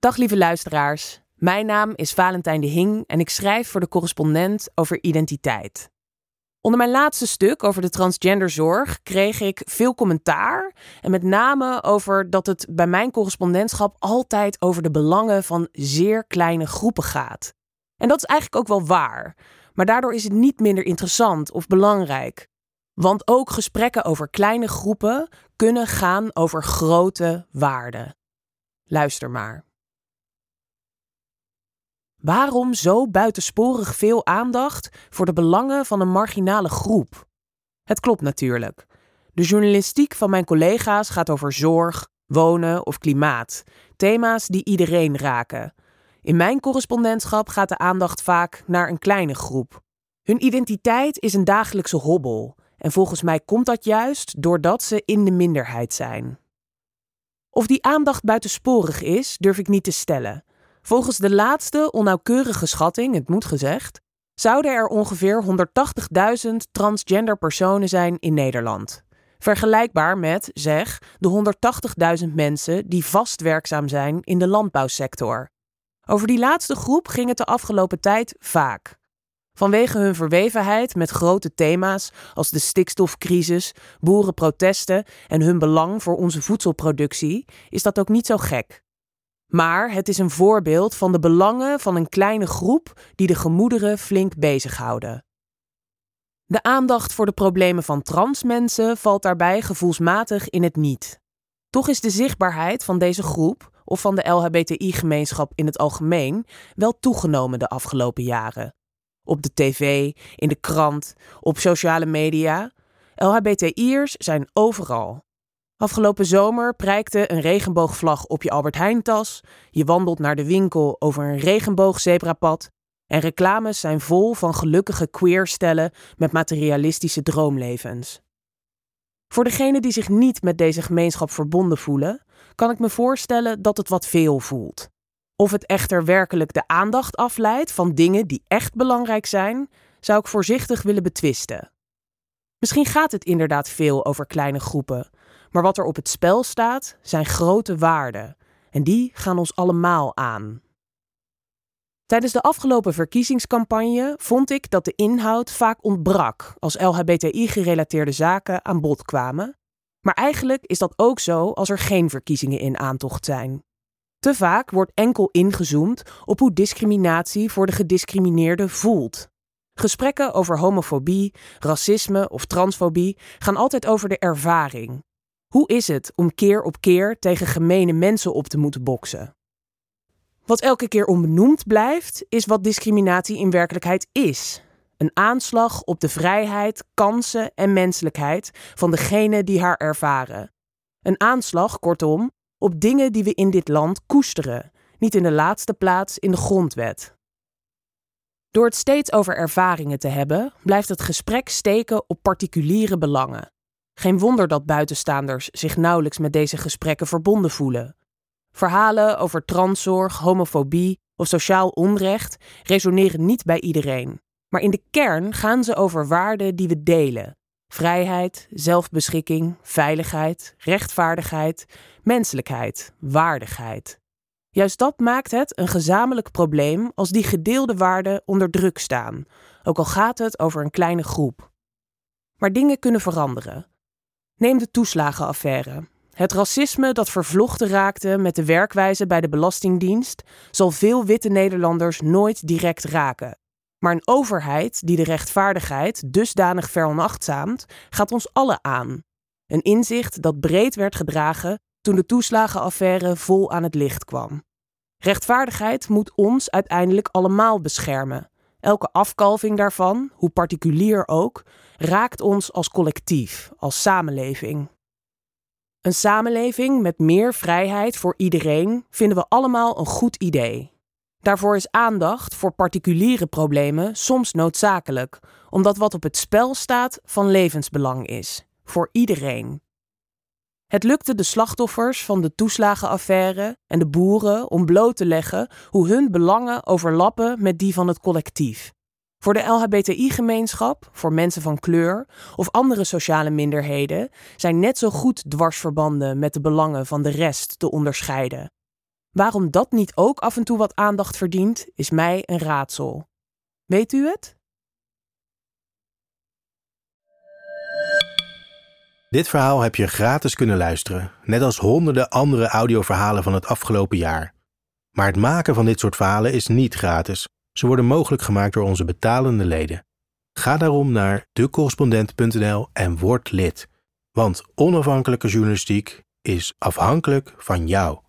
Dag lieve luisteraars. Mijn naam is Valentijn de Hing en ik schrijf voor de correspondent over identiteit. Onder mijn laatste stuk over de transgenderzorg kreeg ik veel commentaar. En met name over dat het bij mijn correspondentschap altijd over de belangen van zeer kleine groepen gaat. En dat is eigenlijk ook wel waar. Maar daardoor is het niet minder interessant of belangrijk. Want ook gesprekken over kleine groepen kunnen gaan over grote waarden. Luister maar. Waarom zo buitensporig veel aandacht voor de belangen van een marginale groep? Het klopt natuurlijk. De journalistiek van mijn collega's gaat over zorg, wonen of klimaat, thema's die iedereen raken. In mijn correspondentschap gaat de aandacht vaak naar een kleine groep. Hun identiteit is een dagelijkse hobbel en volgens mij komt dat juist doordat ze in de minderheid zijn. Of die aandacht buitensporig is, durf ik niet te stellen. Volgens de laatste onnauwkeurige schatting, het moet gezegd, zouden er ongeveer 180.000 transgender personen zijn in Nederland. Vergelijkbaar met, zeg, de 180.000 mensen die vast werkzaam zijn in de landbouwsector. Over die laatste groep ging het de afgelopen tijd vaak. Vanwege hun verwevenheid met grote thema's als de stikstofcrisis, boerenprotesten en hun belang voor onze voedselproductie is dat ook niet zo gek. Maar het is een voorbeeld van de belangen van een kleine groep die de gemoederen flink bezighouden. De aandacht voor de problemen van transmensen valt daarbij gevoelsmatig in het niet. Toch is de zichtbaarheid van deze groep, of van de LHBTI-gemeenschap in het algemeen, wel toegenomen de afgelopen jaren. Op de tv, in de krant, op sociale media. LHBTI'ers zijn overal. Afgelopen zomer prijkte een regenboogvlag op je Albert Heijn-tas. Je wandelt naar de winkel over een regenboogzebrapad. En reclames zijn vol van gelukkige queerstellen met materialistische droomlevens. Voor degenen die zich niet met deze gemeenschap verbonden voelen, kan ik me voorstellen dat het wat veel voelt. Of het echter werkelijk de aandacht afleidt van dingen die echt belangrijk zijn, zou ik voorzichtig willen betwisten. Misschien gaat het inderdaad veel over kleine groepen, maar wat er op het spel staat zijn grote waarden en die gaan ons allemaal aan. Tijdens de afgelopen verkiezingscampagne vond ik dat de inhoud vaak ontbrak als LHBTI-gerelateerde zaken aan bod kwamen. Maar eigenlijk is dat ook zo als er geen verkiezingen in aantocht zijn. Te vaak wordt enkel ingezoomd op hoe discriminatie voor de gediscrimineerde voelt. Gesprekken over homofobie, racisme of transfobie gaan altijd over de ervaring, hoe is het om keer op keer tegen gemene mensen op te moeten boksen? Wat elke keer onbenoemd blijft, is wat discriminatie in werkelijkheid is. Een aanslag op de vrijheid, kansen en menselijkheid van degenen die haar ervaren. Een aanslag, kortom, op dingen die we in dit land koesteren, niet in de laatste plaats in de grondwet. Door het steeds over ervaringen te hebben, blijft het gesprek steken op particuliere belangen. Geen wonder dat buitenstaanders zich nauwelijks met deze gesprekken verbonden voelen. Verhalen over transzorg, homofobie of sociaal onrecht resoneren niet bij iedereen. Maar in de kern gaan ze over waarden die we delen: vrijheid, zelfbeschikking, veiligheid, rechtvaardigheid, menselijkheid, waardigheid. Juist dat maakt het een gezamenlijk probleem als die gedeelde waarden onder druk staan, ook al gaat het over een kleine groep. Maar dingen kunnen veranderen. Neem de toeslagenaffaire. Het racisme dat vervlochten raakte met de werkwijze bij de Belastingdienst zal veel witte Nederlanders nooit direct raken. Maar een overheid die de rechtvaardigheid dusdanig veronachtzaamt, gaat ons allen aan. Een inzicht dat breed werd gedragen toen de toeslagenaffaire vol aan het licht kwam. Rechtvaardigheid moet ons uiteindelijk allemaal beschermen. Elke afkalving daarvan, hoe particulier ook, raakt ons als collectief, als samenleving. Een samenleving met meer vrijheid voor iedereen vinden we allemaal een goed idee. Daarvoor is aandacht voor particuliere problemen soms noodzakelijk, omdat wat op het spel staat van levensbelang is, voor iedereen. Het lukte de slachtoffers van de toeslagenaffaire en de boeren om bloot te leggen hoe hun belangen overlappen met die van het collectief. Voor de LHBTI-gemeenschap, voor mensen van kleur of andere sociale minderheden zijn net zo goed dwarsverbanden met de belangen van de rest te onderscheiden. Waarom dat niet ook af en toe wat aandacht verdient, is mij een raadsel. Weet u het? Dit verhaal heb je gratis kunnen luisteren, net als honderden andere audioverhalen van het afgelopen jaar. Maar het maken van dit soort verhalen is niet gratis. Ze worden mogelijk gemaakt door onze betalende leden. Ga daarom naar decorrespondent.nl en word lid. Want onafhankelijke journalistiek is afhankelijk van jou.